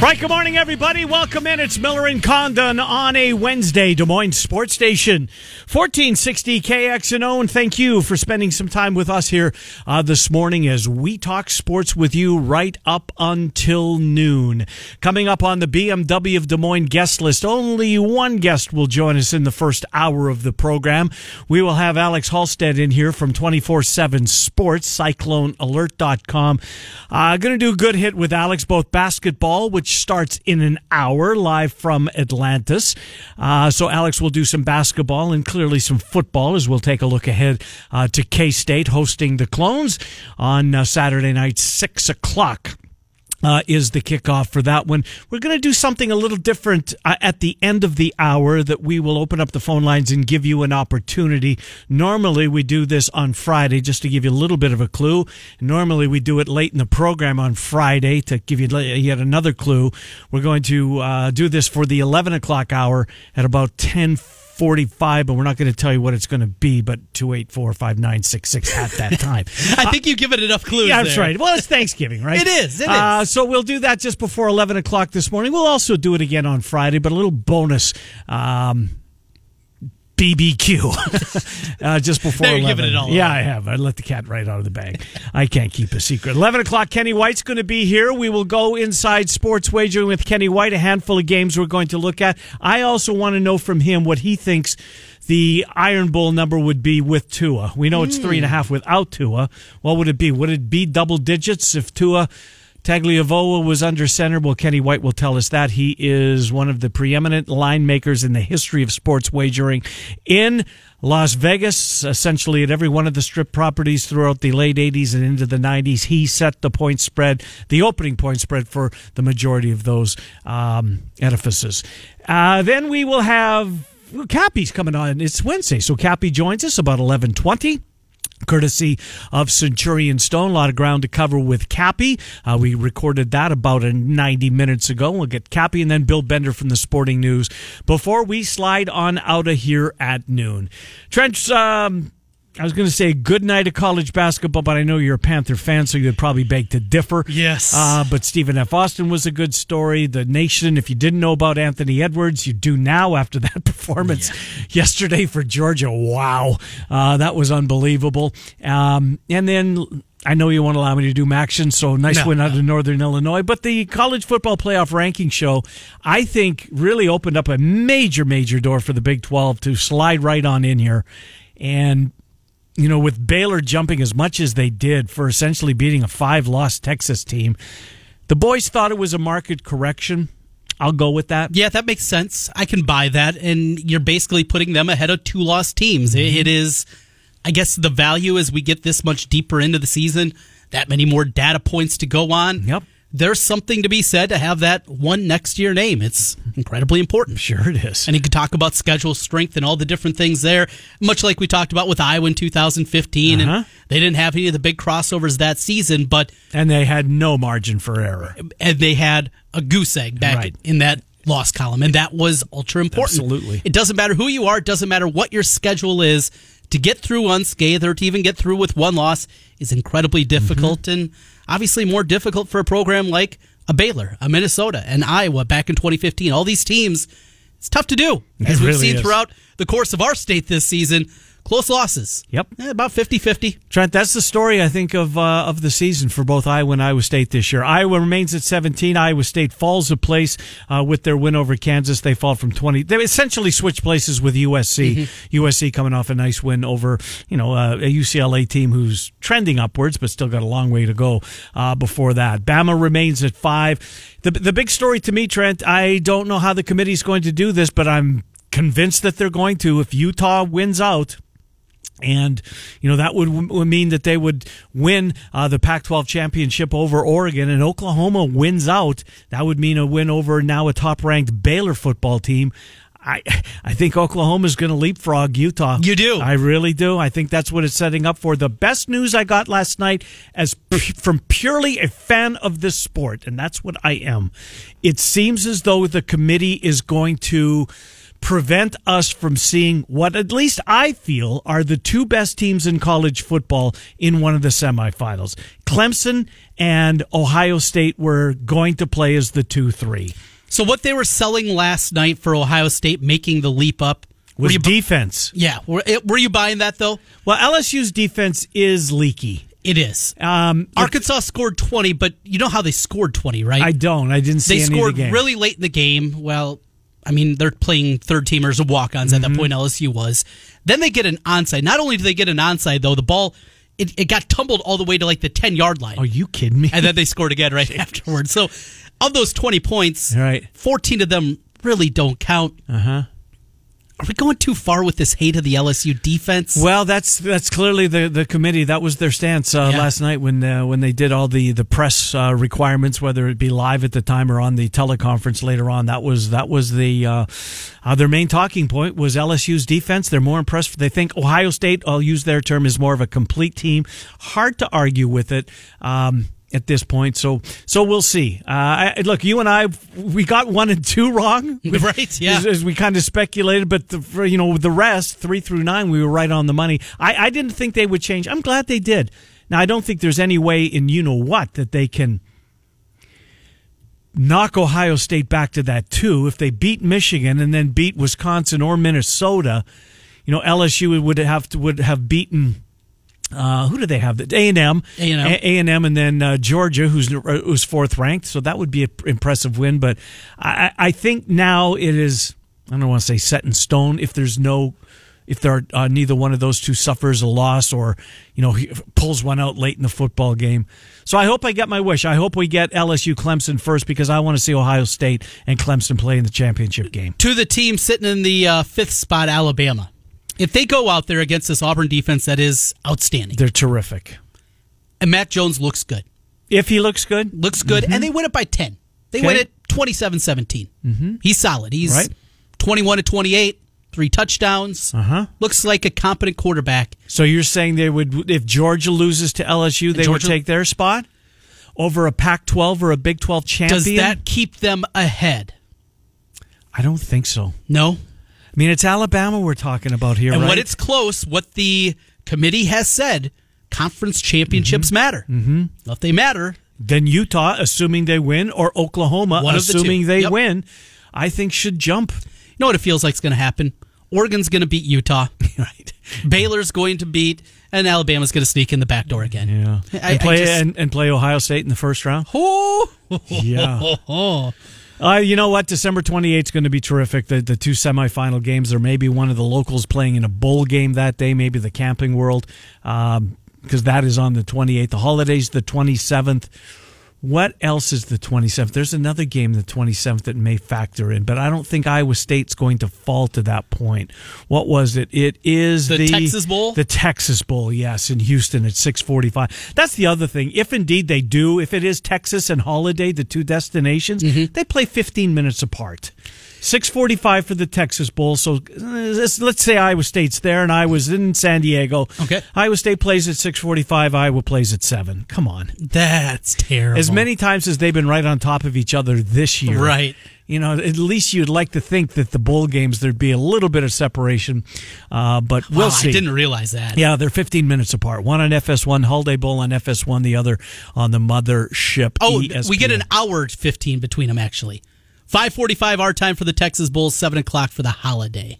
Right, good morning, everybody. Welcome in. It's Miller and Condon on a Wednesday, Des Moines Sports Station, 1460 KXNO. And thank you for spending some time with us here uh, this morning as we talk sports with you right up until noon. Coming up on the BMW of Des Moines guest list, only one guest will join us in the first hour of the program. We will have Alex Halsted in here from 24 7 Sports, CycloneAlert.com. Uh, going to do a good hit with Alex, both basketball, which starts in an hour live from Atlantis. Uh, so Alex will do some basketball and clearly some football as we'll take a look ahead uh, to K State hosting the Clones on uh, Saturday night, 6 o'clock uh, is the kickoff for that one. We're going to do something a little different uh, at the end of the hour that we will open up the phone lines and give you an opportunity. Normally we do this on Friday just to give you a little bit of a clue. Normally we do it late in the program on Friday to give you yet another clue. We're going to uh, do this for the 11 o'clock hour at about 10 45, but we're not going to tell you what it's going to be, but 2845966 at that time. I think you've given enough clues. Yeah, that's there. right. Well, it's Thanksgiving, right? It is. It uh, is. So we'll do that just before 11 o'clock this morning. We'll also do it again on Friday, but a little bonus. Um, BBQ uh, just before you're 11. giving it all yeah. I have. I let the cat right out of the bag. I can't keep a secret. 11 o'clock, Kenny White's going to be here. We will go inside sports wagering with Kenny White, a handful of games we're going to look at. I also want to know from him what he thinks the Iron Bowl number would be with Tua. We know it's three and a half without Tua. What would it be? Would it be double digits if Tua Tagovailoa was under center. Well, Kenny White will tell us that. He is one of the preeminent line makers in the history of sports wagering in Las Vegas, essentially at every one of the strip properties throughout the late 80s and into the 90s. He set the point spread, the opening point spread for the majority of those um, edifices. Uh, then we will have Cappy's coming on. It's Wednesday, so Cappy joins us about 1120 courtesy of Centurion Stone. A lot of ground to cover with Cappy. Uh, we recorded that about 90 minutes ago. We'll get Cappy and then Bill Bender from the Sporting News before we slide on out of here at noon. Trench, um, I was going to say good night of college basketball, but I know you're a Panther fan, so you'd probably beg to differ. Yes. Uh, but Stephen F. Austin was a good story. The Nation, if you didn't know about Anthony Edwards, you do now after that performance yesterday for Georgia. Wow. Uh, that was unbelievable. Um, and then. I know you won't allow me to do MACtion, so nice No, win out no. of Northern Illinois. But the college football playoff ranking show, I think, really opened up a major, major door for the Big 12 to slide right on in here. And you know, with Baylor jumping as much as they did for essentially beating a five loss Texas team, the boys thought it was a market correction. I'll go with that. Yeah, that makes sense. I can buy that. And you're basically putting them ahead of two lost teams. Mm-hmm. it is, I guess, the value as we get this much deeper into the season, that many more data points to go on. Yep. There's something to be said to have that one next to your name. It's incredibly important. Sure it is. And you could talk about schedule strength and all the different things there, much like we talked about with Iowa in 2015. Uh-huh. And they didn't have any of the big crossovers that season, but And they had no margin for error. and they had a goose egg back Right. in that loss column, and that was ultra important. Absolutely. It doesn't matter who you are, it doesn't matter what your schedule is. To get through unscathed or to even get through with one loss is incredibly difficult Mm-hmm. and obviously more difficult for a program like a Baylor, a Minnesota, and Iowa back in 2015. All these teams, it's tough to do. As It we've really seen is. throughout the course of our state this season, close losses. Yep. Eh, about 50 50. Trent, that's the story I think of uh, of the season for both Iowa and Iowa State this year. Iowa remains at 17. Iowa State falls a place uh, with their win over Kansas. They fall from 20. They essentially switch places with USC. USC coming off a nice win over you know uh, a UCLA team who's trending upwards, but still got a long way to go uh, before that. Bama remains at five. The the big story to me, Trent. I don't know how the committee's going to do this, but I'm convinced that they're going to. If Utah wins out. And, you know, that would, would mean that they would win uh, the Pac 12 championship over Oregon, and Oklahoma wins out. That would mean a win over now a top ranked Baylor football team. I I think Oklahoma's going to leapfrog Utah. You do? I really do. I think that's what it's setting up for. The best news I got last night, as p- from purely a fan of this sport, and that's what I am. It seems as though the committee is going to prevent us from seeing what at least I feel are the two best teams in college football in one of the semifinals. Clemson and Ohio State were going to play as the 2 3. So what they were selling last night for Ohio State, making the leap up, were Was you, defense. yeah, were, were you buying that though? Well, LSU's defense is leaky. It is. Um, Arkansas scored twenty, but you know how they scored twenty, right? I don't. I didn't see they any scored of the game. really late in the game. Well, I mean, they're playing third teamers and walk ons at Mm-hmm. that point. LSU was. Then they get an onside. Not only do they get an onside, though, the ball it, it got tumbled all the way to like the ten yard line, Are you kidding me? and then they scored again right afterwards. So, of those twenty points, Right. fourteen of them really don't count. Uh huh. Are we going too far with this hate of the LSU defense? Well, that's that's clearly the, the committee. That was their stance uh, Yeah. last night when uh, when they did all the the press uh, requirements, whether it be live at the time or on the teleconference later on. That was that was the uh, uh, their main talking point was LSU's defense. They're more impressed. They think Ohio State, I'll use their term, is more of a complete team. Hard to argue with it. Um, at this point, so so we'll see. Uh, I, look, you and I, we got one and two wrong, Right, yeah. as, as we kind of speculated, but the, for, you know the rest three through nine we were right on the money. I, I didn't think they would change. I'm glad they did. Now I don't think there's any way in you know what that they can knock Ohio State back to that two if they beat Michigan and then beat Wisconsin or Minnesota. You know LSU would have to would have beaten. Uh, who do they have? A and M, A&M. And M, and then uh, Georgia, who's who's fourth ranked. So that would be an impressive win. But I, I think now it is. I don't want to say set in stone. If there's no, if there are, uh, neither one of those two suffers a loss or you know he pulls one out late in the football game. So I hope I get my wish. I hope we get LSU Clemson first because I want to see Ohio State and Clemson play in the championship game. to the team sitting in the uh, fifth spot, Alabama. If they go out there against this Auburn defense that is outstanding, They're terrific. and Mac Jones looks good, If he looks good, looks good, and they win it by 10. They win it 27 17. Mm-hmm. He's solid. He's Right. 21 to 28, three touchdowns. Uh-huh. Looks like a competent quarterback. So you're saying they would, if Georgia loses to LSU, they Georgia- would take their spot over a Pac-12 or a Big 12 champion? Does that keep them ahead? I don't think so. No. I mean, it's Alabama we're talking about here, And right? when it's close, what the committee has said, conference championships matter. Mm-hmm. If they matter, then Utah, assuming they win, or Oklahoma, of the assuming they Yep. win, I think should jump. you know what it feels like is going to happen? Oregon's going to beat Utah. right. Baylor's going to beat, and Alabama's going to sneak in the back door again. Yeah. I- and play I just- and, and play Ohio State in the first round. Oh, Yeah. oh. Uh, you know what? December 28th is going to be terrific. The, the two semifinal games, or maybe one of the locals playing in a bowl game that day, maybe the Camping World, because that is on the 28th. The holidays, the 27th. What else is the 27th? There's another game the 27th that may factor in, but I don't think Iowa State's going to fall to that point. What was it? It is The Texas Bowl? The Texas Bowl, yes, in Houston at 6:45. That's the other thing. If indeed they do, if it is Texas and Holiday, the two destinations, Mm-hmm. they play 15 minutes apart. 6:45 for the Texas Bowl. So uh, let's, say Iowa State's there and I was in San Diego. Okay. Iowa State plays at 6:45, Iowa plays at 7. Come on. That's terrible. As many times as they've been right on top of each other this year. Right. You know, at least you'd like to think that the bowl games there'd be a little bit of separation, uh, but we'll Wow, see. I didn't realize that. Yeah, they're 15 minutes apart. One on FS1, Holiday Bowl on FS1, the other on the mothership. Oh, ESPN. we get an hour fifteen between them actually. Five forty-five our time for the Texas Bowl, seven o'clock for the holiday.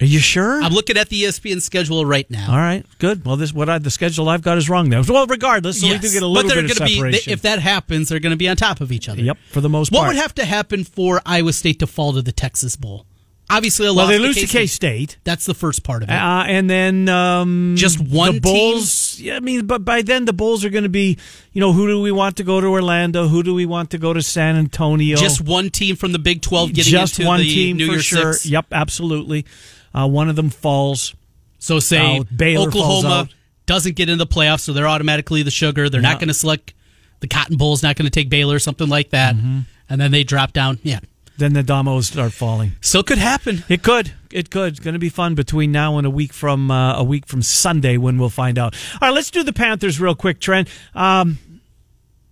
Are you sure? I'm looking at the ESPN schedule right now. All right, good. Well, this what I, the schedule I've got is wrong now. Well, regardless, so we do get a little but they're bit of separation. be if that happens, they're going to be on top of each other. yep, for the most What part. What would have to happen for Iowa State to fall to the Texas Bowl? Obviously, a lot. well, loss they lose to K-State. That's the first part of it. Uh, and then um, Just one the Bulls. Yeah, I mean, but by then the Bulls are going to be, you know, who do we want to go to Orlando? Who do we want to go to San Antonio? Just one team from the Big Twelve getting just into one the team New for Year's sure. Six. Yep, absolutely. Uh, one of them falls. So say Uh, Baylor Oklahoma out. doesn't get into the playoffs, so they're automatically the sugar. They're Yeah. not going to select the Cotton Bowl's not going to take Baylor, something like that, Mm-hmm. and then they drop down. Yeah, then the dominoes start falling. Still could happen. It could. It could. It's going to be fun between now and a week from uh, a week from Sunday when we'll find out. All right, let's do the Panthers real quick, Trent. Um,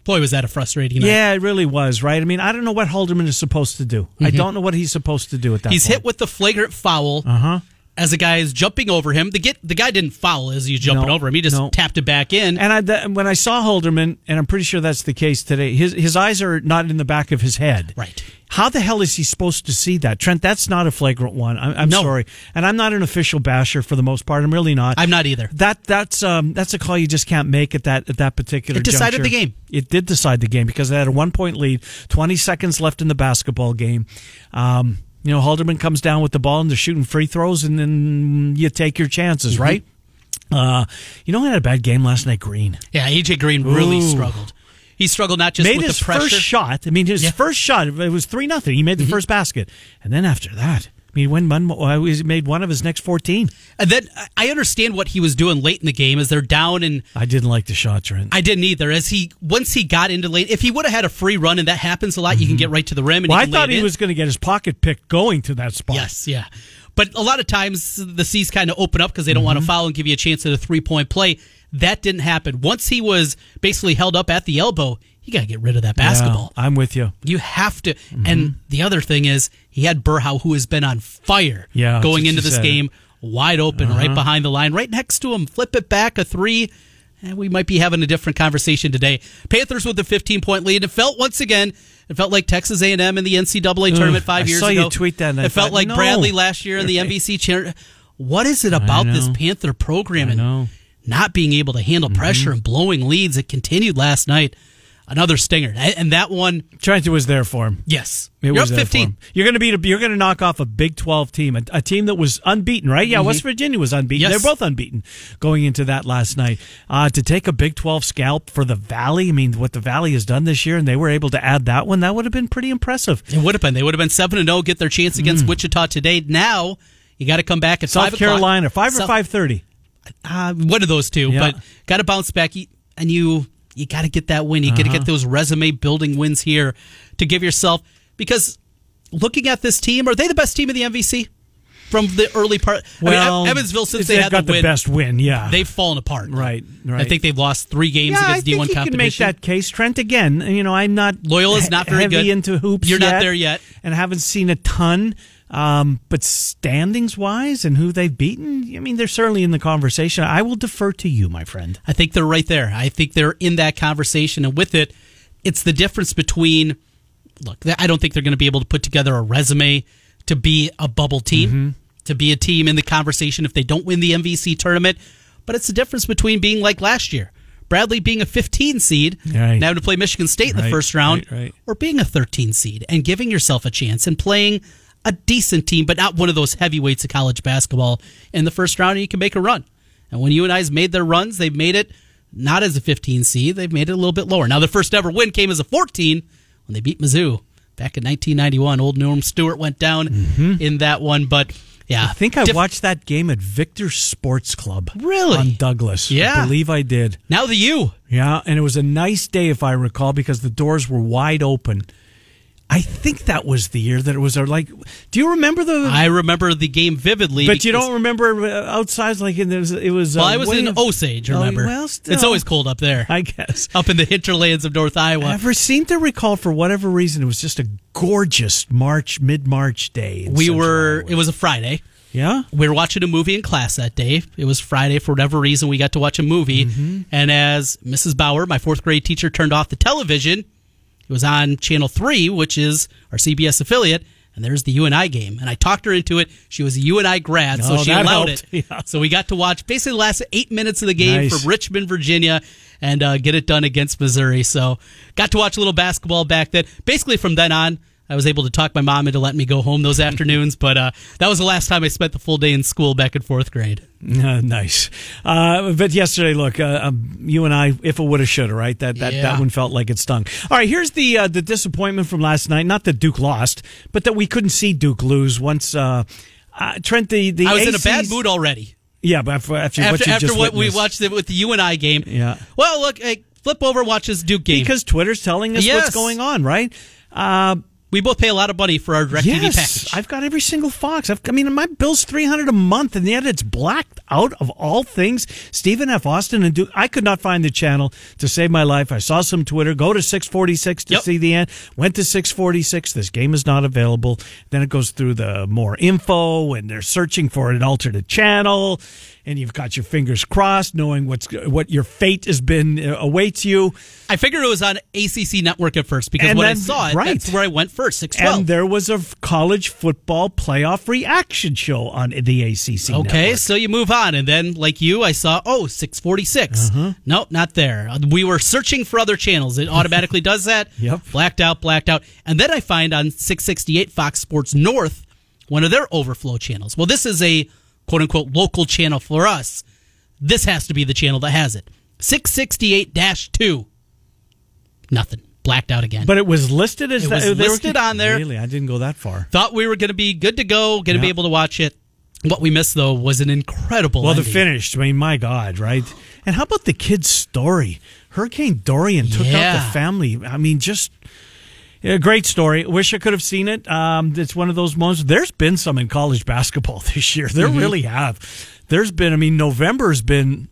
Boy, was that a frustrating night. yeah, it really was, right? I mean, I don't know what Haldeman is supposed to do. I don't know what he's supposed to do at that He's point. hit with the flagrant foul Uh huh. As the guy is jumping over him. The get the guy didn't foul as he's jumping No, over him. He just no. tapped it back in. And I, th- when I saw Haldeman, and I'm pretty sure that's the case today, his his eyes are not in the back of his head. Right. How the hell is he supposed to see that, Trent? That's not a flagrant one. I'm, I'm No. sorry, and I'm not an official basher for the most part. I'm really not. I'm not either. That that's um that's a call you just can't make at that at that particular. It decided juncture. the game. It did decide the game because they had a one point lead, twenty seconds left in the basketball game. Um, you know, Haldeman comes down with the ball and they're shooting free throws, and then you take your chances, Mm-hmm. right? Uh, you know, who had a bad game last night. Green Yeah, AJ Green really Ooh. struggled. He struggled not just made with his the pressure. first shot. I mean, his Yeah. Mm-hmm. first shot. It was three nothing. He made the first basket, and then after that, I mean, when one, uh, he made one of his next fourteen. And then I- I understand what he was doing late in the game as they're down and I didn't like the shot, Trent. I didn't either. As he once he got into late, if he would have had a free run and that happens a lot, you can mm-hmm. get right to the rim and well, I thought he in. was going to get his pocket picked going to that spot. Yes, yeah. But a lot of times the C's kind of open up because they don't want to mm-hmm. foul and give you a chance at a three point play. That didn't happen. Once he was basically held up at the elbow, you got to get rid of that basketball. Yeah, I'm with you. You have to. Mm-hmm. And the other thing is, he had Berhow, who has been on fire Yeah, going into this said game, wide open, right uh-huh. behind the line, right next to him. Flip it back, a three. And we might be having a different conversation today. Panthers with the 15 point lead. It felt once again, it felt like Texas A&M in the NCAA tournament five I years saw ago. you tweet that and I it felt thought, like no. Bradley last year in the MVC chair. What is it about this. Panther program and not being able to handle mm-hmm. pressure and blowing leads? It continued last night. Another stinger, and that one, Trent was there for him. yes, It you're was up 15. You're going to beat. A, you're going to knock off a Big 12 team, a, a team that was unbeaten, right? Yeah, West Virginia was unbeaten. Mm-hmm. Yes. They're both unbeaten going into that last night. Uh, to take a Big 12 scalp for the Valley, I mean, what the Valley has done this year, and they were able to add that one. That would have been pretty impressive. It would have been. They would have been seven and zero. Get their chance against Wichita today. Now you got to come back at Mm. South five o'clock. Carolina, five or five thirty. Uh, one of those two. Yeah. But got to bounce back, and you you got to get that win. You got to Uh-huh. get those resume building wins here to give yourself. Because looking at this team, are they the best team in the MVC from the early part? I Well, mean, Evansville since they had got the win, best win. Yeah, they've fallen apart. Right, right. I think they've lost three games yeah, against D1 you competition. can make that case. Trent again. You know, I'm not Loyola's not very heavy good. into hoops. You're not there yet. and haven't seen a ton. Um, but standings wise and who they've beaten, I mean, they're certainly in the conversation. I will defer to you, my friend. I think they're right there. I think they're in that conversation, and with it, it's the difference between. Look, I don't think they're going to be able to put together a resume to be a bubble team, Mm-hmm. to be a team in the conversation if they don't win the MVC tournament. But it's the difference between being like last year, Bradley being a 15 seed Right. having to play Michigan State in the first round, right, right. or being a 13 seed and giving yourself a chance and playing a decent team, but not one of those heavyweights of college basketball in the first round, and you can make a run. And when UNI's made their runs, they've made it not as a 15 seed, they've made it a little bit lower. Now, their first ever win came as a 14 when they beat Mizzou back in 1991. Old Norm Stewart went down in that one, but yeah, Mm-hmm. I think I diff- watched that game at Victor Sports Club. Really? On Douglas. Yeah. I believe I did. Now the U. Yeah, and it was a nice day, if I recall, because the doors were wide open. I think that was the year that it was uh, like. Do you remember the? I remember the game vividly. but you don't remember uh, outside like in, there was, it was. Well, uh, I was in of- Osage. Oh, Remember? well, still. it's always cold up there, I guess. up in the hinterlands of North Iowa. I ever seem to recall for whatever reason it was just a gorgeous March mid March day. we Central were. Iowa. It was a Friday. yeah. we were watching a movie in class that day. It was Friday for whatever reason. We got to watch a movie, Mm-hmm. and as Mrs. Bauer, my fourth grade teacher, turned off the television, it was on Channel Three, which is our CBS affiliate. And there's the UNI game, and I talked her into it. She was a UNI grad, so Oh, she allowed helped. it. Yeah. So we got to watch basically the last eight minutes of the game Nice. from Richmond, Virginia, and uh, get it done against Missouri. So got to watch a little basketball back then. Basically, from then on, I was able to talk my mom into letting me go home those afternoons. But uh, that was the last time I spent the full day in school back in fourth grade. Uh, nice. Uh, but yesterday, look, uh, um, you and I, if it woulda, shoulda, right? That that, Yeah. that one felt like it stung. All right, here's the uh, the disappointment from last night. Not that Duke lost, but that we couldn't see Duke lose once. Uh, uh, Trent, the the I was in a bad mood already Yeah, but after, after, what after you after what we watched it with the UNI game. Yeah. Well, look, hey, flip over, watch this Duke game. because Twitter's telling us Yes. what's going on, right? We both pay a lot of money for our DirecTV yes, package. I've got every single Fox. I've, I mean, my bill's three hundred a month, and yet it's blacked out of all things. Stephen F. Austin and Duke. I could not find the channel to save my life. I saw some Twitter. Go to six forty six to Yep. see the end. Went to six forty six. This game is not available. Then it goes through the more info, and they're searching for an alternate channel. And you've got your fingers crossed, knowing what's what your fate has been uh, awaits you. I figured it was on ACC Network at first because And when I saw it, right. that's where I went first. Six twelve. And there was a college football playoff reaction show on the ACC. Okay, network. so you move on, and then like you, I saw oh 646. Uh-huh. Nope, not there. We were searching for other channels. It automatically does that. Yep. Blacked out, blacked out, and then I find on 668 Fox Sports North one of their overflow channels. Well, this is a quote unquote local channel for us. This has to be the channel that has it. 668 2. Nothing. Blacked out again. But it was listed as It that- was they were- listed on there. Really, I didn't go that far. Thought we were going to be good to go, going to be able to watch it. What we missed though was an incredible. Well, the ending. finish. I mean, my God, right? And how about the kid's story? Hurricane Dorian took out the family. I mean, just a great story. Wish I could have seen it. Um, it's one of those moments. There's been some in college basketball this year. There really have. There's been. I mean, November's been.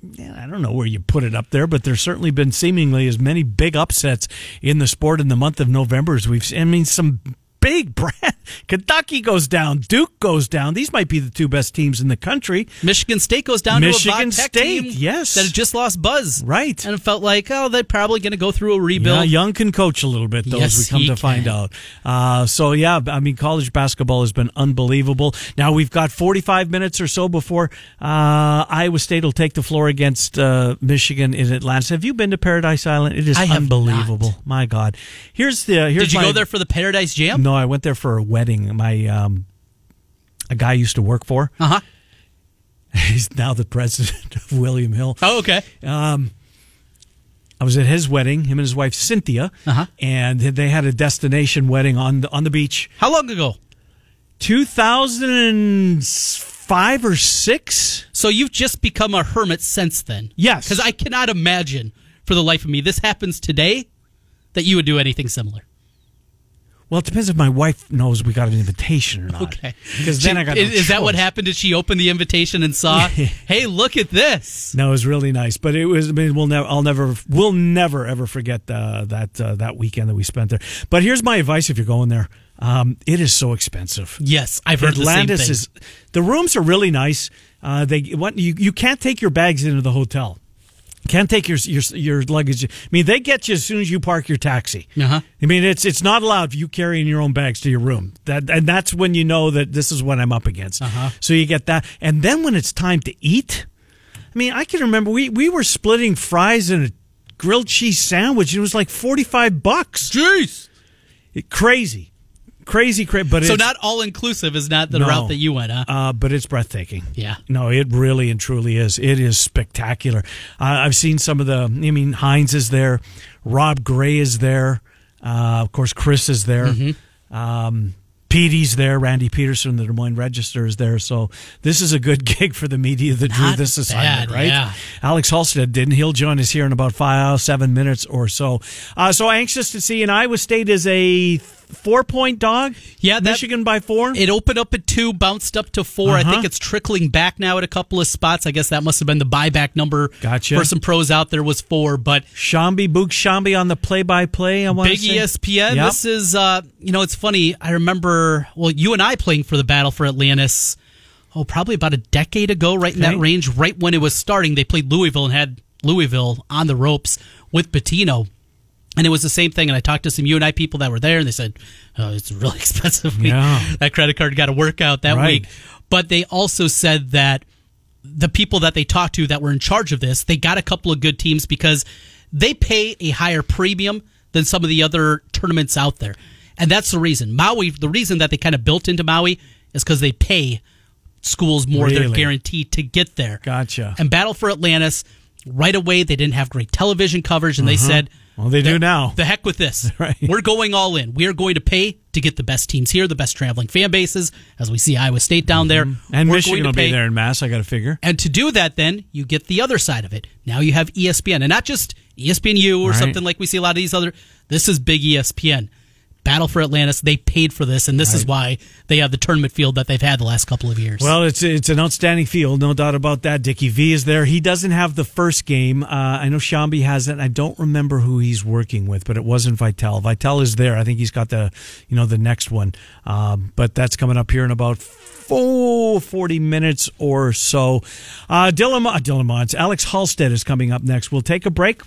Yeah, I don't know where you put it up there, but there's certainly been seemingly as many big upsets in the sport in the month of November as we've seen. I mean, some big brand. Kentucky goes down, Duke goes down. These might be the two best teams in the country. Michigan State goes down Michigan to a Tech State, team yes. that had just lost Buzz, Right. And it felt like, oh, they're probably going to go through a Yeah, rebuild. Young can coach a little bit, though, as we come to find out. Uh, so, yeah, I mean, college basketball has been unbelievable. Now, we've got 45 minutes or so before uh, Iowa State will take the floor against uh, Michigan in Atlanta. Have you been to Paradise Island? It is unbelievable. My God. Here's the. Here's Did you my- go there for the Paradise Jam? No, I went there for a wedding. My um, a guy I used to work for. Uh huh. He's now the president of William Hill. Oh, okay. Um, I was at his wedding, him and his wife Cynthia, Uh-huh. and they had a destination wedding on the, on the beach. How long ago? 2005 or six. So you've just become a hermit since then. Yes. Because I cannot imagine for the life of me this happens today that you would do anything similar. Well, it depends if my wife knows we got an invitation or not. Okay. because then She- I got. no Is, is that what happened? Did she open the invitation and saw, hey, look at this? No, it was really nice, but it was. I mean, we'll never. I'll never. We'll never ever forget uh, that uh, that weekend that we spent there. But here's my advice: if you're going there, um, it is so expensive. Yes, I've heard Atlantis the same is the rooms are really nice. Uh, they what you you can't take your bags into the hotel. Can't take your your your luggage. I mean, they get you as soon as you park your taxi. Uh-huh. I mean, it's it's not allowed for you carrying your own bags to your room. That and that's when you know that this is what I'm up against. Uh-huh. So you get that, and then when it's time to eat, I mean, I can remember we we were splitting fries and a grilled cheese sandwich. And it was like forty five bucks. Jeez. Crazy, crazy, crazy. But So it's, not all inclusive is not the No. route that you went, huh? uh, but it's breathtaking. Yeah. No, it really and truly is. It is spectacular. Uh, I've seen some of the. I mean, Hines is there, Rob Gray is there, uh, of course, Chris is there. Mm-hmm. Um, Petey's there. Randy Peterson, the Des Moines Register, is there. So this is a good gig for the media that drew this assignment, bad, right? yeah. Alex Halsted didn't. He'll join us here in about five, seven minutes or so. Uh, so anxious to see. And Iowa State is a four point dog. Yeah, that- Michigan by four. It opened up at two, bounced up to 4 I Uh-huh. think it's trickling back now at a couple of spots. I guess that must have been the buyback number Gotcha. for some pros out there was four, but Shambi Book Shambi on the play by play. I want Big E ESPN. Yep. This is, uh, you know, it's funny. I remember, well, you and I playing for the Battle for Atlantis. Oh, probably about a decade ago, right in that range. Right when it was starting, they played Louisville and had Louisville on the ropes with Pitino. And it was the same thing. And I talked to some UNI people that were there, and they said, oh, it's really expensive. Yeah. that credit card got to work out that Right. week. But they also said that the people that they talked to that were in charge of this, they got a couple of good teams because they pay a higher premium than some of the other tournaments out there. And that's the reason. Maui, the reason that they kind of built into Maui is because they pay schools more. They're guaranteed to get there. Gotcha. And Battle for Atlantis, right away, they didn't have great television coverage, and they said, Uh-huh. Well, they do now." The heck with this. Right. We're going all in. We are going to pay to get the best teams here, the best traveling fan bases, as we see Iowa State down there. Mm-hmm. And We're Michigan going to will be there in mass. I got to figure. and to do that, then you get the other side of it. Now you have ESPN, and not just ESPNU or Right. something like we see a lot of these other. This is big ESPN. Battle for Atlantis. They paid for this, and this right. is why they have the tournament field that they've had the last couple of years. Well, it's it's an outstanding field, no doubt about that. Dickie V is there. He doesn't have the first game. Uh, I know Shambi has it. I don't remember who he's working with, but it wasn't Vitale. Vitale is there. I think he's got the you know the next one, um, but that's coming up here in about. Oh, 40 minutes or so. Uh, Dylan, Dylan Mons, Alex Halsted is coming up next. We'll take a break.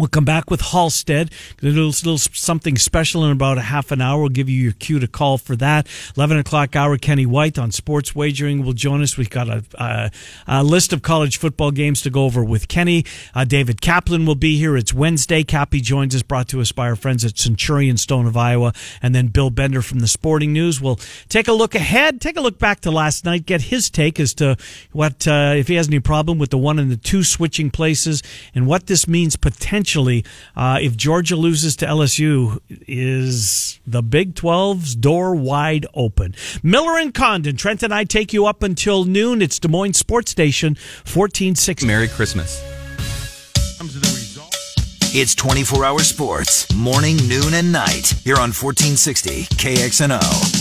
We'll come back with Halsted. A little, little, something special in about a half an hour. We'll give you your cue to call for that. 11 o'clock hour, Kenny White on sports wagering will join us. We've got a, a, a list of college football games to go over with Kenny. Uh, David Kaplan will be here. It's Wednesday. Cappy joins us, brought to us by our friends at Centurion Stone of Iowa. And then Bill Bender from the Sporting News. We'll take a look ahead, take a look back to last night, get his take as to what, uh, if he has any problem with the one and the two switching places and what this means potentially potentially, uh, if Georgia loses to LSU, is the Big 12's door wide open. Miller and Condon, Trent and I take you up until noon. It's Des Moines Sports Station, 1460. Merry Christmas. It's 24 hour sports, morning, noon, and night, here on 1460 KXNO.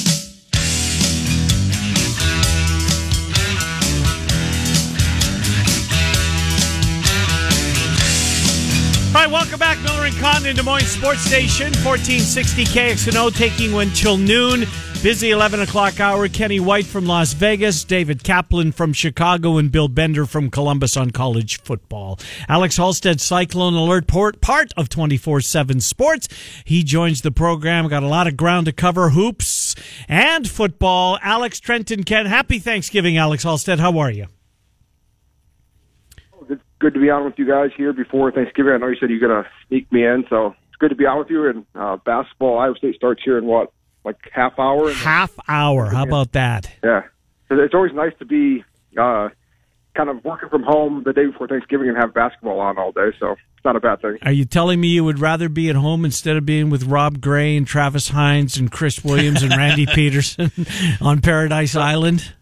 Right, welcome back. Miller and Condon, Des Moines Sports Station, 1460 KXNO, taking you until noon. Busy 11 o'clock hour. Kenny White from Las Vegas, David Kaplan from Chicago, and Bill Bender from Columbus on college football. Alex Halsted, Cyclone Alert, port, part of 24 7 Sports. He joins the program. Got a lot of ground to cover hoops and football. Alex Trenton Ken, happy Thanksgiving, Alex Halsted. How are you? Good to be on with you guys here before Thanksgiving. I know you said you're going to sneak me in, so it's good to be on with you. And uh, basketball, Iowa State starts here in what, like half hour? Half hour. How about that? Yeah. It's always nice to be uh, kind of working from home the day before Thanksgiving and have basketball on all day. So it's not a bad thing. Are you telling me you would rather be at home instead of being with Rob Gray and Travis Hines and Chris Williams and Randy Peterson on Paradise Island?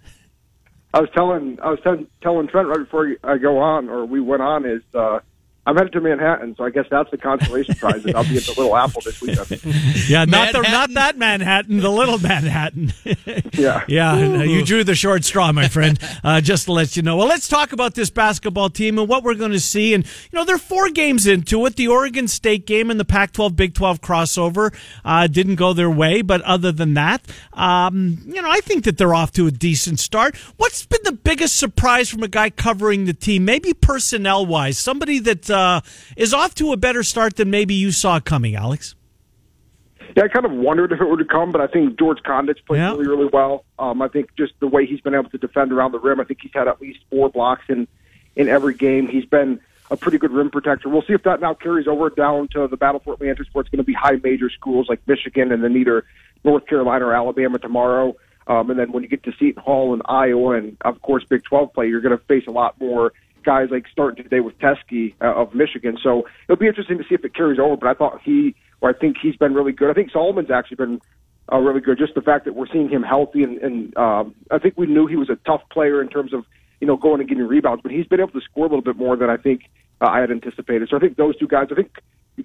I was telling I was telling, telling Trent right before I go on, or we went on, is uh, I'm headed to Manhattan, so I guess that's the consolation prize. That I'll be at the Little Apple this weekend. yeah, not the not that Manhattan, the Little Manhattan. yeah, yeah. Uh, you drew the short straw, my friend. Uh, just to let you know. Well, let's talk about this basketball team and what we're going to see. And you know, they're four games into it. The Oregon State game and the Pac-12 Big 12 crossover uh, didn't go their way, but other than that, um, you know, I think that they're off to a decent start. What's been the biggest surprise from a guy covering the team? Maybe personnel wise, somebody that uh, is off to a better start than maybe you saw coming, Alex. Yeah, I kind of wondered if it were to come, but I think George Conditt's played yeah. really, really well. Um, I think just the way he's been able to defend around the rim, I think he's had at least four blocks in in every game. He's been a pretty good rim protector. We'll see if that now carries over down to the Battle for Atlantis, where it's going to be high major schools like Michigan and then either North Carolina or Alabama tomorrow. Um, and then when you get to Seton Hall and Iowa and of course Big 12 play, you're going to face a lot more guys like starting today with Teske uh, of Michigan. So it'll be interesting to see if it carries over. But I thought he, or I think he's been really good. I think Solomon's actually been uh, really good. Just the fact that we're seeing him healthy, and, and um, I think we knew he was a tough player in terms of you know going and getting rebounds, but he's been able to score a little bit more than I think uh, I had anticipated. So I think those two guys. I think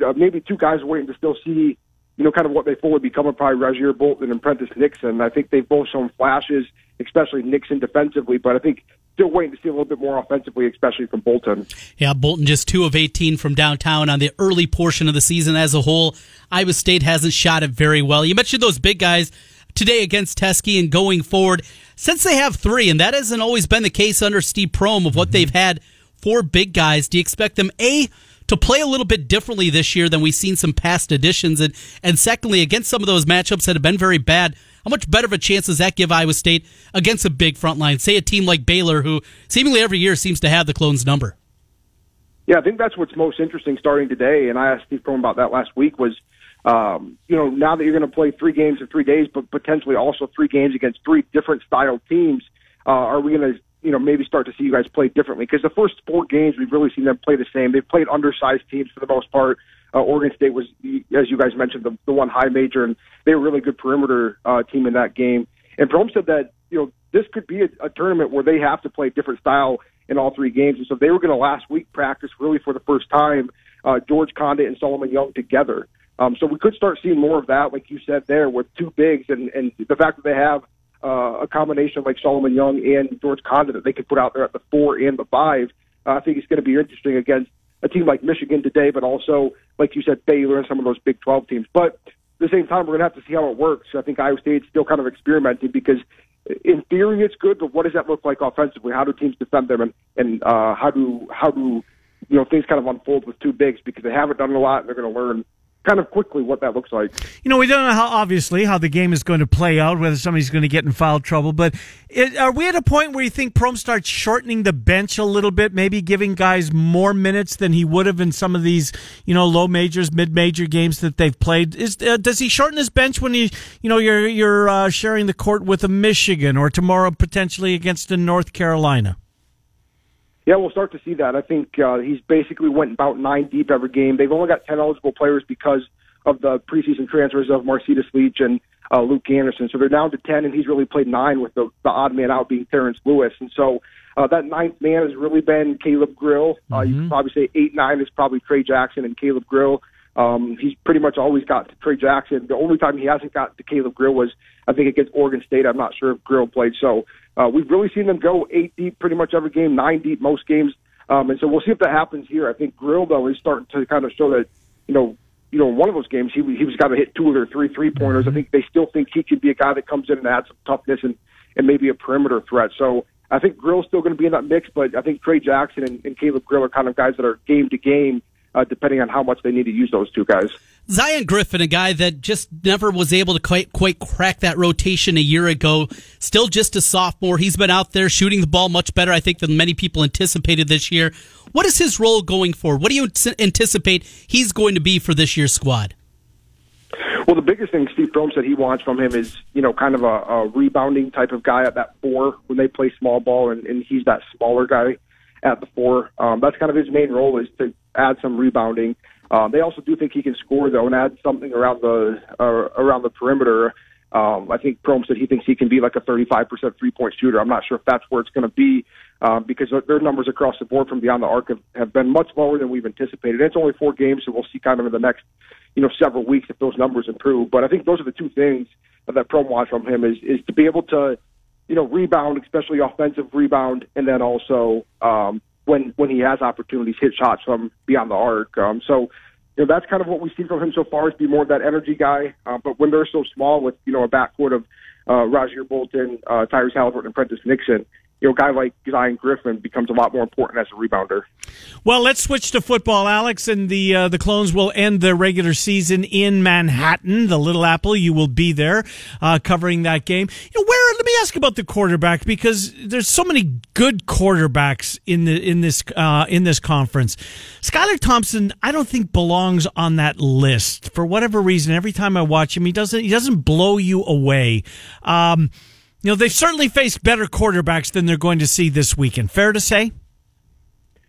uh, maybe two guys waiting to still see. You know, kind of what they fully become are probably Rasir Bolton and Prentiss Nixon. I think they've both shown flashes, especially Nixon defensively, but I think still waiting to see a little bit more offensively, especially from Bolton. Yeah, Bolton just two of 18 from downtown on the early portion of the season as a whole. Iowa State hasn't shot it very well. You mentioned those big guys today against Teske and going forward. Since they have three, and that hasn't always been the case under Steve Prohm of what they've had four big guys, do you expect them, A, to play a little bit differently this year than we've seen some past editions? And, and secondly, against some of those matchups that have been very bad, how much better of a chance does that give Iowa State against a big front line? Say a team like Baylor, who seemingly every year seems to have the clones number. Yeah, I think that's what's most interesting starting today. And I asked Steve Prohm about that last week. Was um, you know now that you're going to play three games in three days, but potentially also three games against three different style teams, uh, are we going to you know maybe start to see you guys play differently? Because the first four games we've really seen them play the same. They've played undersized teams for the most part. Uh, Oregon State was, as you guys mentioned, the, the one high major, and they were really good perimeter uh, team in that game. And Prohm said that you know this could be a, a tournament where they have to play different style in all three games. And so they were going to last week practice really for the first time uh, George Conditt and Solomon Young together. Um, so we could start seeing more of that, like you said there, with two bigs, and and the fact that they have uh, a combination like Solomon Young and George Condon that they could put out there at the four and the five. Uh, I think it's going to be interesting against a team like Michigan today, but also, like you said, Baylor and some of those Big 12 teams. But at the same time, we're going to have to see how it works. I think Iowa State's still kind of experimenting because, in theory, it's good, but what does that look like offensively? How do teams defend them, and and uh, how do how do you know things kind of unfold with two bigs because they haven't done a lot and they're going to learn kind of quickly what that looks like. You know, we don't know how obviously how the game is going to play out, whether somebody's going to get in foul trouble. But it, are we at a point where you think Prohm starts shortening the bench a little bit, maybe giving guys more minutes than he would have in some of these, you know, low majors, mid major games that they've played? Is uh, does he shorten his bench when he, you know, you're you're uh, sharing the court with a Michigan or tomorrow potentially against a North Carolina? Yeah, we'll start to see that. I think uh, he's basically went about nine deep every game. They've only got ten eligible players because of the preseason transfers of Marcedes Leach and uh, Luke Anderson. So they're down to ten, and he's really played nine with the, the odd man out being Terrence Lewis. And so uh, that ninth man has really been Caleb Grill. Uh, mm-hmm. You could probably say eight nine is probably Trey Jackson and Caleb Grill. Um, he's pretty much always got to Trey Jackson. The only time he hasn't got to Caleb Grill was, I think, against Oregon State. I'm not sure if Grill played. So uh, we've really seen them go eight deep pretty much every game, nine deep most games. Um, and so we'll see if that happens here. I think Grill, though, is starting to kind of show that, you know, you know, one of those games, he he was got to hit two or three three pointers. I think they still think he could be a guy that comes in and adds some toughness and and maybe a perimeter threat. So I think Grill's still going to be in that mix, but I think Trey Jackson and, and Caleb Grill are kind of guys that are game to game uh, depending on how much they need to use those two guys. Zion Griffin, a guy that just never was able to quite quite crack that rotation a year ago, still just a sophomore. He's been out there shooting the ball much better, I think, than many people anticipated this year. What is his role going forward? What do you anticipate he's going to be for this year's squad? Well, the biggest thing Steve Prohm said he wants from him is, you know, kind of a, a rebounding type of guy at that four when they play small ball, and, and he's that smaller guy at the four. Um, that's kind of his main role is to add some rebounding. Um, they also do think he can score though and add something around the uh, around the perimeter. Um, I think Prohm said he thinks he can be like a 35% three point shooter. I'm not sure if that's where it's going to be um, because their numbers across the board from beyond the arc have, have been much lower than we've anticipated. It's only four games, so we'll see kind of in the next you know several weeks if those numbers improve. But I think those are the two things that Prohm wants from him is is to be able to you know rebound, especially offensive rebound, and then also um, when when he has opportunities, hit shots from beyond the arc. Um, so, you know, that's kind of what we've seen from him so far is be more of that energy guy. Uh, but when they're so small with you know a backcourt of uh, Rasir Bolton, uh, Tyrese Halliburton, and Prentiss Nixon, you know, a guy like Zion Griffin becomes a lot more important as a rebounder. Well, let's switch to football, Alex, and the uh, the Clones will end their regular season in Manhattan, the Little Apple. You will be there uh, covering that game. You know, where? Let me ask about the quarterback because there's so many good quarterbacks in the in this uh, in this conference. Skylar Thompson, I don't think belongs on that list for whatever reason. Every time I watch him, he doesn't he doesn't blow you away. Um, you know, they've certainly faced better quarterbacks than they're going to see this weekend. Fair to say?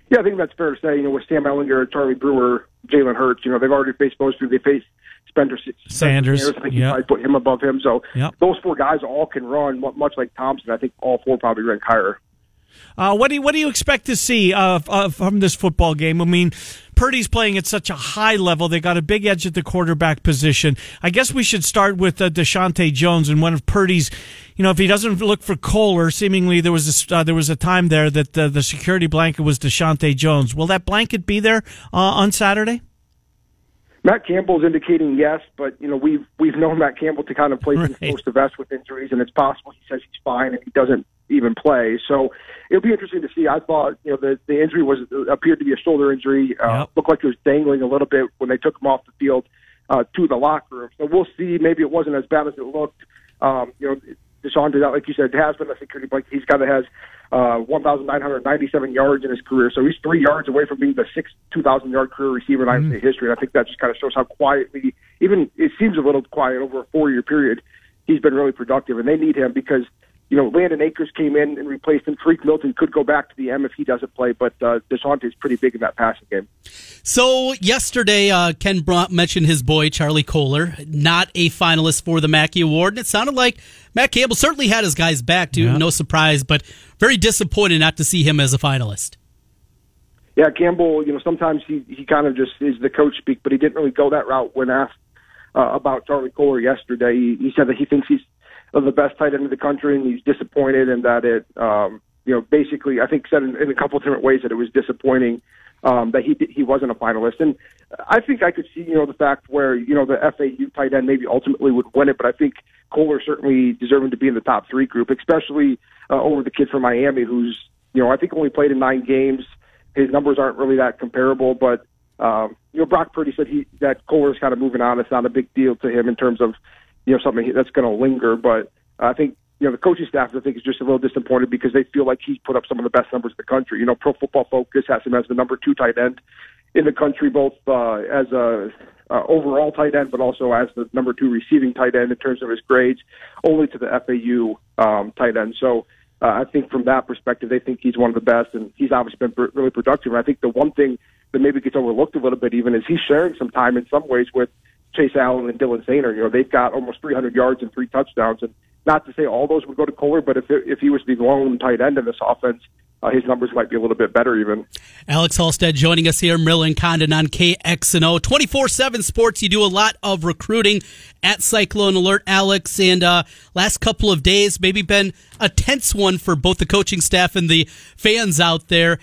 Yeah, I think that's fair to say. You know, with Sam Ehlinger, Charlie Brewer, Jalen Hurts, you know, they've already faced most of them. They faced Spencer Sanders. I think yep. you put him above him. So yep. those four guys all can run, much like Thompson. I think all four probably rank higher. Uh, what do you, what do you expect to see uh, uh, from this football game? I mean, Purdy's playing at such a high level. They got a big edge at the quarterback position. I guess we should start with uh, Deshaunte Jones and one of Purdy's. You know, if he doesn't look for Kolar, seemingly there was a, uh, there was a time there that uh, the security blanket was Deshaunte Jones. Will that blanket be there uh, on Saturday? Matt Campbell's indicating yes, but you know we've we've known Matt Campbell to kind of play right. close to vest with injuries, and it's possible he says he's fine and he doesn't even play. So it'll be interesting to see. I thought you know the the injury was appeared to be a shoulder injury. Uh, yep. Looked like it was dangling a little bit when they took him off the field uh, to the locker room. So we'll see. Maybe it wasn't as bad as it looked. Um, you know, Deshaun did that, like you said, has been a security blanket. He's got to has uh, 1,997 yards in his career, so he's three yards away from being the sixth 2,000 yard career receiver in mm. Mm-hmm. history. And I think that just kind of shows how quietly, even it seems a little quiet over a four year period, he's been really productive, and they need him because you know, Landen Akers came in and replaced him. Tarique Milton could go back to the M if he doesn't play, but uh, Deshaunte is pretty big in that passing game. So yesterday, uh, Ken Brunt mentioned his boy Charlie Kolar, not a finalist for the Mackey Award, and it sounded like Matt Campbell certainly had his guys back too. Yeah. No surprise, but very disappointed not to see him as a finalist. yeah, Campbell, you know, sometimes he he kind of just is the coach speak, but he didn't really go that route when asked uh, about Charlie Kolar yesterday. He, he said that he thinks he's the best tight end in the country, and he's disappointed, and that it, um, you know, basically, I think said in, in a couple of different ways that it was disappointing um, that he he wasn't a finalist. And I think I could see, you know, the fact where you know the FAU tight end maybe ultimately would win it, but I think Kolar certainly deserving to be in the top three group, especially uh, over the kid from Miami, who's you know I think only played in nine games. His numbers aren't really that comparable, but um, you know Brock Purdy said he that Kolar's kind of moving on. It's not a big deal to him in terms of you know something that's going to linger, but I think you know, the coaching staff, I think, is just a little disappointed because they feel like he's put up some of the best numbers in the country. You know, Pro Football Focus has him as the number two tight end in the country, both uh, as a uh, overall tight end, but also as the number two receiving tight end in terms of his grades, only to the FAU um, tight end. So uh, I think from that perspective, they think he's one of the best, and he's obviously been really productive. And I think the one thing that maybe gets overlooked a little bit even is he's sharing some time in some ways with Chase Allen and Dylan Soehner. You know, they've got almost 300 yards and three touchdowns, and not to say all those would go to Kolar, but if if he was the lone tight end in this offense, uh, his numbers might be a little bit better even. Alex Halsted joining us here, Merlin Condon on KXNO. 24-7 Sports, you do a lot of recruiting at Cyclone Alert, Alex, and uh, last couple of days maybe been a tense one for both the coaching staff and the fans out there.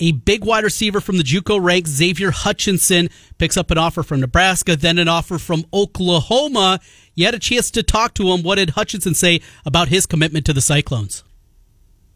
A big wide receiver from the JUCO ranks, Xavier Hutchinson, picks up an offer from Nebraska, then an offer from Oklahoma. You had a chance to talk to him. What did Hutchinson say about his commitment to the Cyclones?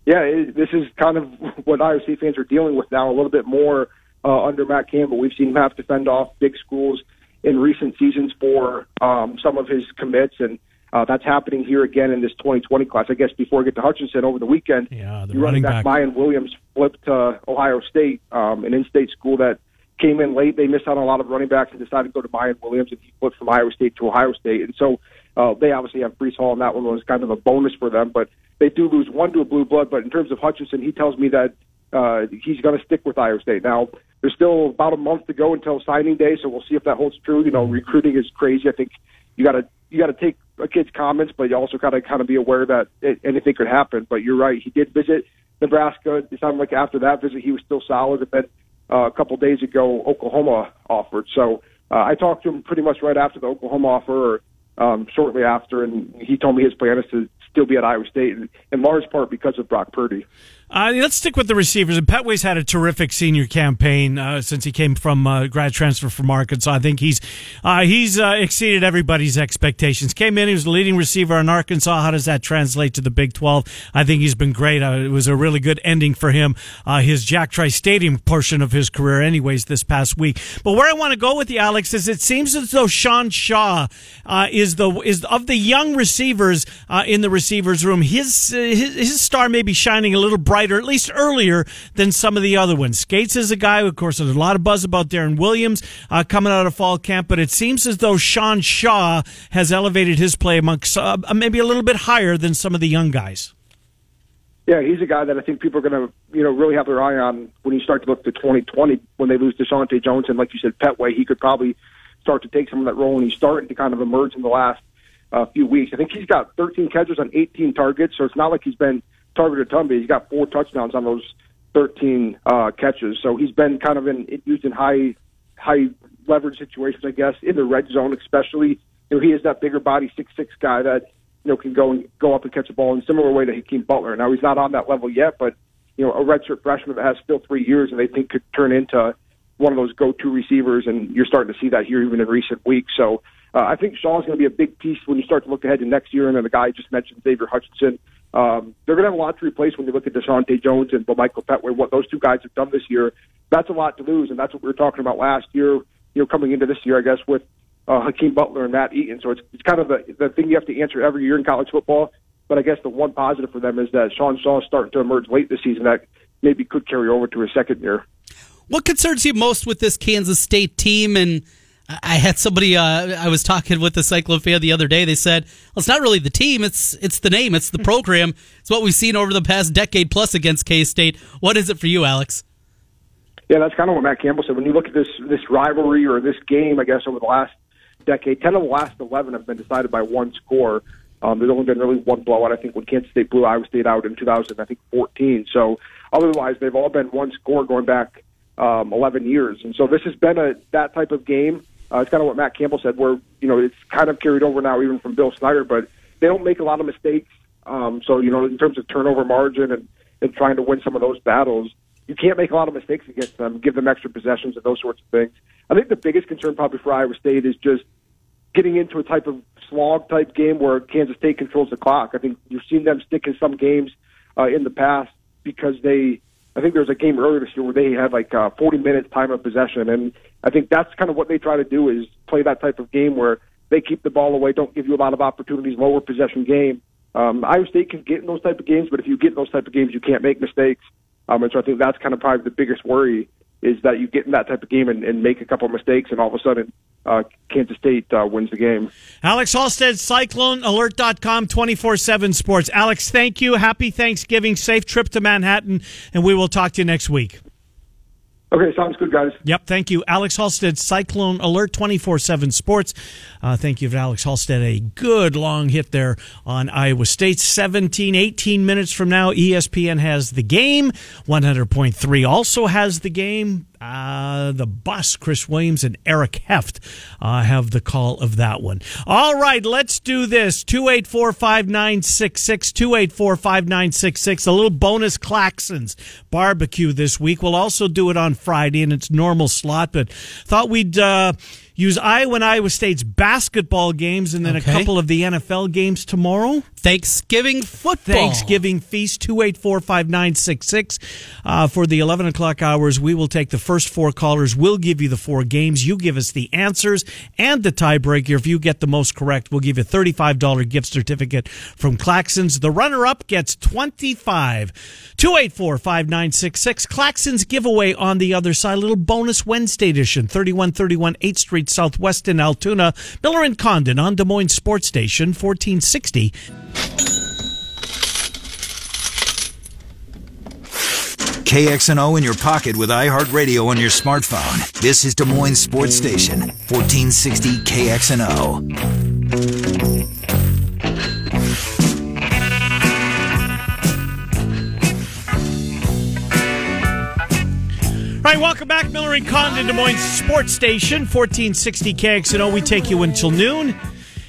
Yeah, it, this is kind of what State fans are dealing with now, a little bit more uh, under Matt Campbell. We've seen him have to fend off big schools in recent seasons for um, some of his commits, and uh, that's happening here again in this 2020 class. I guess before we get to Hutchinson over the weekend, yeah, the running back, back Miyan Williams flipped to Ohio State, um, an in-state school that – came in late. They missed out on a lot of running backs and decided to go to Miyan Williams, and he flipped from Iowa State to Ohio State. And so uh, they obviously have Breece Hall, and that one was kind of a bonus for them. But they do lose one to a blue blood. But in terms of Hutchinson, he tells me that uh, he's going to stick with Iowa State. Now, there's still about a month to go until signing day, so we'll see if that holds true. You know, recruiting is crazy. I think you got to you got to take a kid's comments, but you also got to kind of be aware that it, anything could happen. But you're right; he did visit Nebraska. It sounded like after that visit, he was still solid. And then uh, a couple days ago, Oklahoma offered. So uh, I talked to him pretty much right after the Oklahoma offer, or um, shortly after, and he told me his plan is to still be at Iowa State, and in large part because of Brock Purdy. Uh, let's stick with the receivers. And Petway's had a terrific senior campaign uh, since he came from uh, grad transfer from Arkansas. I think he's uh, he's uh, exceeded everybody's expectations. Came in, he was the leading receiver in Arkansas. How does that translate to the Big 12? I think he's been great. Uh, it was a really good ending for him. his Jack Trice Stadium portion of his career, anyways, this past week. But where I want to go with you, Alex, is it seems as though Sean Shaw is the is of the young receivers in the receivers room. His, his his star may be shining a little bright brighter, at least earlier than some of the other ones. Scates is a guy, of course, there's a lot of buzz about Darren Williams uh, coming out of fall camp, but it seems as though Sean Shaw has elevated his play amongst uh, maybe a little bit higher than some of the young guys. Yeah, he's a guy that I think people are going to, you know, really have their eye on when you start to look to 2020 when they lose Deshaunte Jones and, like you said, Petway. He could probably start to take some of that role, and he's starting to kind of emerge in the last uh, few weeks. I think he's got 13 catches on 18 targets, so it's not like he's been targeted but he's got four touchdowns on those 13 uh, catches. So he's been kind of in used in high high leverage situations, I guess, in the red zone, especially. You know, he is that bigger body six six guy that you know can go and go up and catch a ball in a similar way to Hakeem Butler. Now he's not on that level yet, but you know, a redshirt freshman that has still three years and they think could turn into one of those go-to receivers, and you're starting to see that here even in recent weeks. So uh, I think Shaw's going to be a big piece when you start to look ahead to next year. And then the guy I just mentioned, Xavier Hutchinson, um, they're going to have a lot to replace when you look at Deshaunte Jones and Michael Petway. What those two guys have done this year, that's a lot to lose, and that's what we were talking about last year. You know, coming into this year, I guess with uh, Hakeem Butler and Matt Eaton. So it's it's kind of the the thing you have to answer every year in college football. But I guess the one positive for them is that Sean Shaw is starting to emerge late this season that maybe could carry over to his second year. What concerns you most with this Kansas State team and I had somebody. Uh, I was talking with the Cyclone fan the other day. They said, "Well, it's not really the team; it's it's the name, it's the program. It's what we've seen over the past decade plus against K State." What is it for you, Alex? Yeah, that's kind of what Matt Campbell said. When you look at this this rivalry or this game, I guess over the last decade, ten of the last eleven have been decided by one score. Um, there's only been really one blowout. I think when Kansas State blew Iowa State out in 2000, I think 14. So otherwise, they've all been one score going back um, 11 years. And so this has been a that type of game. Uh, it's kind of what Matt Campbell said, where you know it's kind of carried over now, even from Bill Snyder. But they don't make a lot of mistakes. Um, so you know, in terms of turnover margin and, and trying to win some of those battles, you can't make a lot of mistakes against them. Give them extra possessions and those sorts of things. I think the biggest concern probably for Iowa State is just getting into a type of slog type game where Kansas State controls the clock. I think you've seen them stick in some games uh, in the past because they. I think there was a game earlier this year where they had like uh, 40 minutes time of possession, and I think that's kind of what they try to do is play that type of game where they keep the ball away, don't give you a lot of opportunities, lower possession game. Um, Iowa State can get in those type of games, but if you get in those type of games, you can't make mistakes. Um, and so I think that's kind of probably the biggest worry is that you get in that type of game and, and make a couple of mistakes, and all of a sudden uh, Kansas State uh, wins the game. Alex Halsted, CycloneAlert.com, 24 7 Sports. Alex, thank you. Happy Thanksgiving. Safe trip to Manhattan, and we will talk to you next week. Okay, sounds good, guys. Yep, thank you. Alex Halsted, Cyclone Alert 24 7 Sports. Uh, thank you Alex Halsted. A good long hit there on Iowa State. 17, 18 minutes from now, ESPN has the game. 100.3 also has the game. Uh, the bus, Chris Williams and Eric Heft, uh, have the call of that one. All right, let's do this. 284 5966. 284 5966. A little bonus Claxons barbecue this week. We'll also do it on Friday in its normal slot, but thought we'd. Uh, use Iowa and Iowa State's basketball games and then Okay. a couple of the NFL games tomorrow. Thanksgiving football. Thanksgiving feast 284 5966. Uh, for the 11 o'clock hours, we will take the first four callers. We'll give you the four games. You give us the answers and the tiebreaker. If you get the most correct, we'll give you a $35 gift certificate from Claxons. The runner up gets 25. 284 5966. Claxons giveaway on the other side. A little bonus Wednesday edition. 3131 8th Street Southwest in Altoona. Miller and Condon on Des Moines Sports Station 1460. KXNO in your pocket with iHeartRadio on your smartphone. This is Des Moines Sports Station, 1460 KXNO. All right, welcome back, Miller and Condon, Des Moines Sports Station, 1460 KXNO. We take you until noon.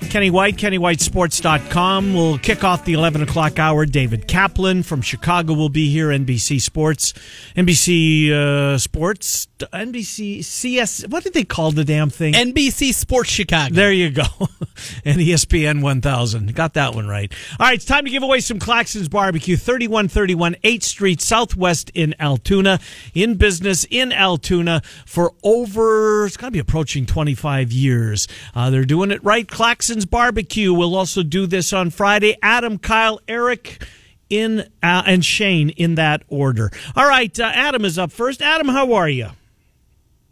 Kenny White, KennyWhiteSports.com. We'll kick off the 11 o'clock hour. David Kaplan from Chicago will be here. NBC Sports, NBC uh, Sports, NBC CS. What did they call the damn thing? NBC Sports Chicago. There you go. and ESPN 1000. Got that one right. All right, it's time to give away some Claxons Barbecue, 3131 8th Street Southwest in Altoona. In business in Altoona for over, it's got to be approaching 25 years. Uh, they're doing it right. Claxons Barbecue will also do this on Friday. Adam, Kyle, Eric, in uh, and Shane in that order. All right, uh, Adam is up first. Adam, how are you?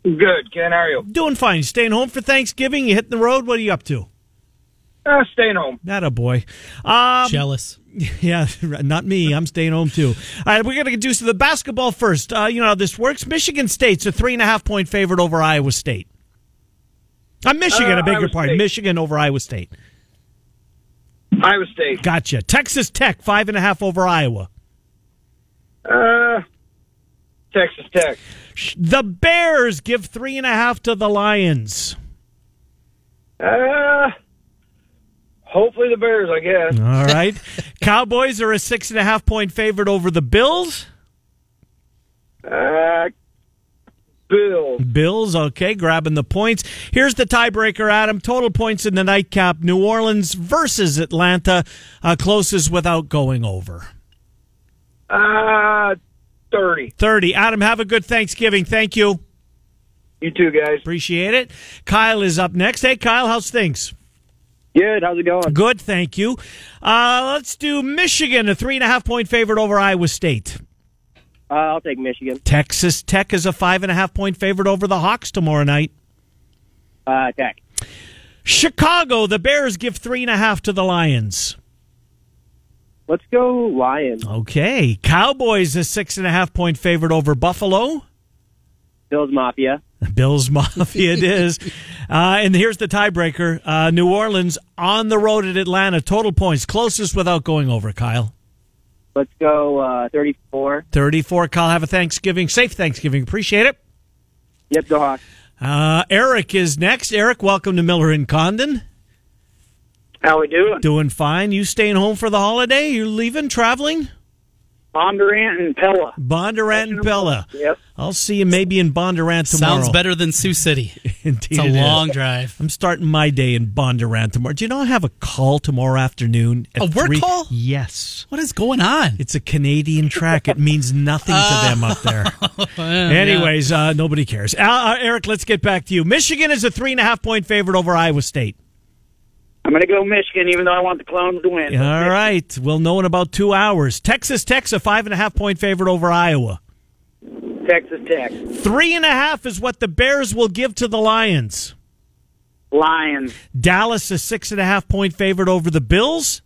Good, Ken. How are you? Doing fine. Staying home for Thanksgiving. You hitting the road? What are you up to? Uh, staying home. That a boy. Um, Jealous. yeah, not me. I'm staying home too. All right, we're going to do so the basketball first. Uh, you know how this works. Michigan State's a three and a half point favorite over Iowa State. I'm uh, Michigan, Uh, a bigger Iowa part. State. Michigan over Iowa State. Iowa State. Gotcha. Texas Tech, five and a half over Iowa. Uh, Texas Tech. The Bears give three and a half to the Lions. Uh, hopefully the Bears, I guess. All right. Cowboys are a six and a half point favorite over the Bills. Uh, Bills. Bills, okay, grabbing the points. Here's the tiebreaker, Adam. Total points in the nightcap. New Orleans versus Atlanta. Uh, closest without going over. Uh, 30. 30. Adam, have a good Thanksgiving. Thank you. You too, guys. Appreciate it. Kyle is up next. Hey, Kyle, how's things? Good. How's it going? Good, thank you. Uh, let's do Michigan, a three and a half point favorite over Iowa State. Uh, I'll take Michigan. Texas Tech is a five and a half point favorite over the Hawks tomorrow night. Uh, Tech. Chicago, the Bears give three and a half to the Lions. Let's go Lions. Okay. Cowboys, a six and a half point favorite over Buffalo. Bills Mafia. Bills Mafia it is. Uh, and here's the tiebreaker uh, New Orleans on the road at Atlanta. Total points, closest without going over, Kyle. Let's go uh, 34. 34. Kyle, have a Thanksgiving. Safe Thanksgiving. Appreciate it. Yep, go Hawks. Uh, Eric is next. Eric, welcome to Miller and Condon. How are we doing? Doing fine. You staying home for the holiday? You leaving, traveling? Bondurant and Pella. Bondurant and Bella. Yep. I'll see you maybe in Bondurant tomorrow. Sounds better than Sioux City. Indeed It's a it is. long drive. I'm starting my day in Bondurant tomorrow. Do you know I have a call tomorrow afternoon? at A work 3? call? Yes. What is going on? It's a Canadian track. It means nothing to them up there. Anyways, uh, nobody cares. Uh, uh, Eric, let's get back to you. Michigan is a three and a half point favorite over Iowa State. I'm going to go Michigan, even though I want the Clones to win. All right. We'll know in about two hours. Texas Tech's a five and a half point favorite over Iowa. Texas Tech. Three and a half is what the Bears will give to the Lions. Lions. Dallas a six and a half point favorite over the Bills.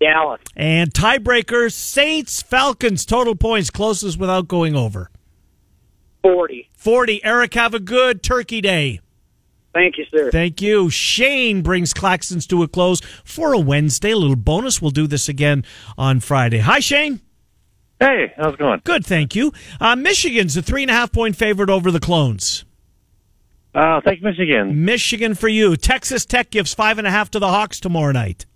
Dallas. And tiebreaker Saints Falcons total points closest without going over. 40. 40. Eric, have a good turkey day. Thank you, sir. Thank you. Shane brings Claxons to a close for a Wednesday. A little bonus. We'll do this again on Friday. Hi, Shane. Hey, how's it going? Good, thank you. Uh, Michigan's a three and a half point favorite over the Clones. Uh, thank you, Michigan. Michigan for you. Texas Tech gives five and a half to the Hawks tomorrow night.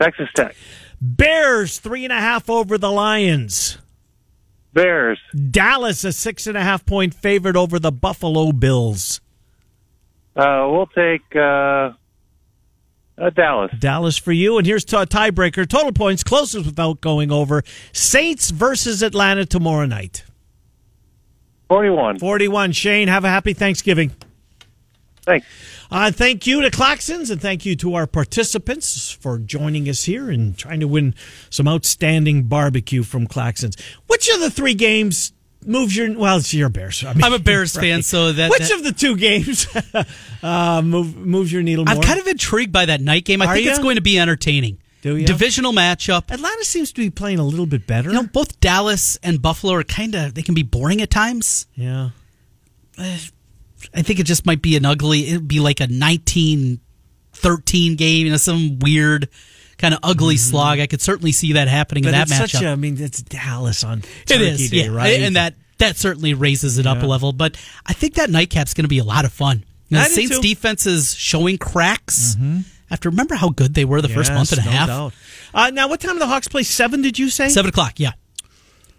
Texas Tech. Bears three and a half over the Lions. Bears. Dallas a six and a half point favorite over the Buffalo Bills. Uh, we'll take uh, uh, Dallas. Dallas for you. And here's a tiebreaker. Total points closest without going over. Saints versus Atlanta tomorrow night. 41. 41. Shane, have a happy Thanksgiving. Thanks. Uh, thank you to Claxons and thank you to our participants for joining us here and trying to win some outstanding barbecue from Claxons. Which of the three games moves your well? It's your Bears. I mean, I'm a Bears fan, so that- which that- of the two games uh, move moves your needle more? I'm kind of intrigued by that night game. I Are think it's going to be entertaining. Divisional matchup. Atlanta seems to be playing a little bit better. You know, both Dallas and Buffalo are kind of they can be boring at times. yeah. I think it just might be an ugly. It'd be like a 1913 game, you know, some weird kind of ugly slog. I could certainly see that happening Mm-hmm. But in that matchup. such a, I mean, it's Dallas on It Turkey is, Day, yeah, right? and that that certainly raises it up a level. But I think that nightcap's going to be a lot of fun. You know, the Saints too. Mm-hmm. defense is showing cracks. After remember how good they were the first month and a no half. Uh, now, what time do the Hawks play? Seven? Did you say? Seven o'clock, yeah.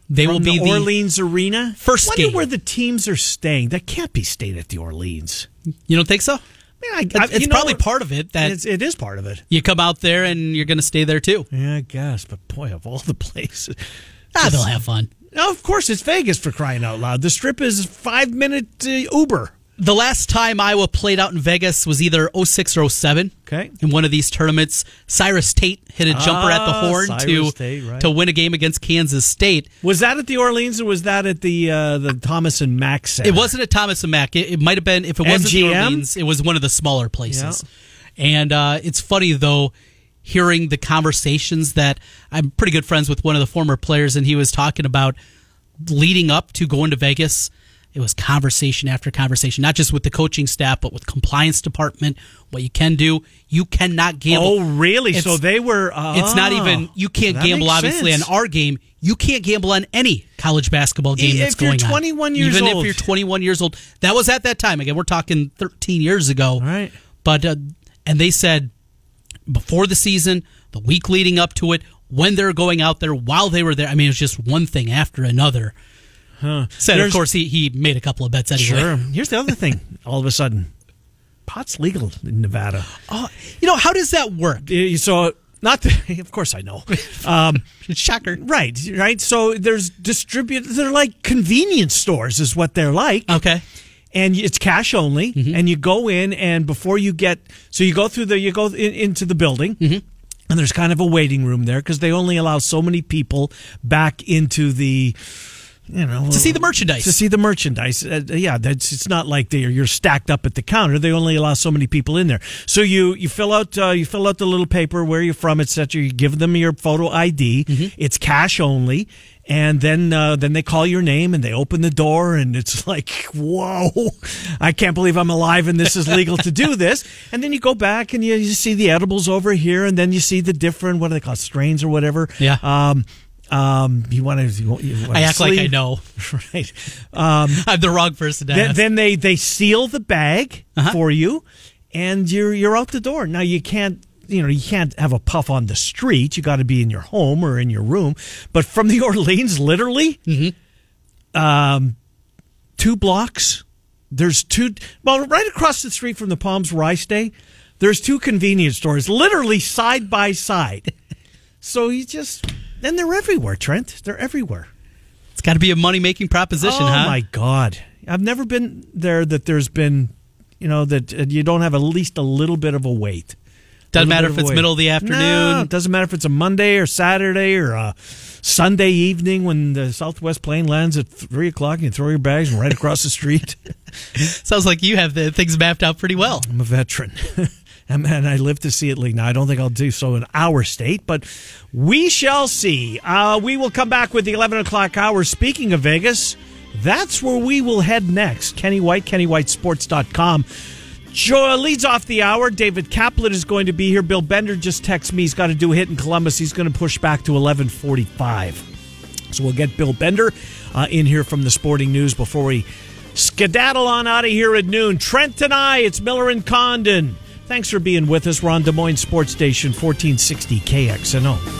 They From will be the the, Orleans Arena. first I Wonder game. where the teams are staying. That can't be stayed at the Orleans. You don't think so? I I, It's, know, probably part of it that It's, it is part of it. you come out there and you're going to stay there too. Yeah, I guess. But boy, of all the places, Ah, they'll have fun. now of course it's Vegas for crying out loud. The Strip is five minute uh, Uber. The last time Iowa played out in Vegas was either 06 or 07. Okay. In one of these tournaments, Cyrus Tate hit a jumper at the Ah, horn Cyrus to Tate, right. to win a game against Kansas State. Was that at the Orleans or was that at the uh, the Thomas and Mack Center? It wasn't at Thomas and Mack. It, it might have been if it wasn't the Orleans, it was one of the smaller places. And uh, it's funny though, hearing the conversations that I'm pretty good friends with one of the former players, and he was talking about leading up to going to Vegas. It was conversation after conversation, not just with the coaching staff, but with compliance department. What you can do, you cannot gamble. Oh, really? It's- so they were. Uh, It's not even you can't gamble obviously sense. on our game. You can't gamble on any college basketball game If that's you're 21 years Even old. if you're 21 years old. That was at that time. Again, we're talking 13 years ago. All right. But uh, and they said before the season, the week leading up to it, when they're going out there, while they were there. I mean, it was just one thing after another. Said, There's- of course, he, he made a couple of bets anyway. Sure. Here's the other thing. All of a sudden, pot's legal in Nevada. Oh, you know, how does that work? So not. The, of course, I know. Um, Shocker. right. Right. So there's distribute. They're like convenience stores, is what they're like. Okay. and it's cash only Mm-hmm. and you go in and before you get so you go through the you go in, into the building Mm-hmm. and there's kind of a waiting room there because they only allow so many people back into the you know To see the merchandise. to see the merchandise. Uh, yeah that's it's not like they're you're stacked up at the counter. They only allow so many people in there. So you you fill out uh, you fill out the little paper where you're from etc you give them your photo id Mm-hmm. it's cash only. And then uh, then they call your name and they open the door and it's like whoa i can't believe i'm alive and this is legal to do this. And then you go back and you, you see the edibles over here and then you see the different what do they call strains or whatever. Yeah. um, Um, you want to? You, I act like I know. right? Um, I'm the wrong person to then, ask. then they they seal the bag Uh-huh. for you, and you're you're out the door. Now you can't. You know, you can't have a puff on the street. You got to be in your home or in your room. But from the Orleans, literally, um, two blocks. There's two. Well, right across the street from the Palms where I stay, there's two convenience stores, literally side by side. So you just, and they're everywhere, Trent. They're everywhere. it's got to be a money making proposition, huh? oh huh? my God, I've never been there. That there's been, you know, that uh, you don't have at least a little bit of a wait. Doesn't matter if it's wait. middle of the No, afternoon. it doesn't matter if it's a Monday or Saturday or a Sunday evening when the Southwest plane lands at three o'clock and you throw your bags right across the street. Sounds like you have the things mapped out pretty well. I'm a veteran. and man, I live to see it. Now, I don't think I'll do so in our state, but we shall see. Uh, we will come back with the 11 o'clock hour. Speaking of Vegas, that's where we will head next. Kenny White, KennyWhiteSports.com. Joe leads off the hour. David Kaplan is going to be here. Bill Bender just texted me. He's got to do a hit in Columbus. He's going to push back to 1145. So we'll get Bill Bender uh, in here from the sporting news before we skedaddle on out of here at noon. Trent and I, it's Miller and Condon. Thanks for being with us. We're on Des Moines Sports Station 1460 KXNO.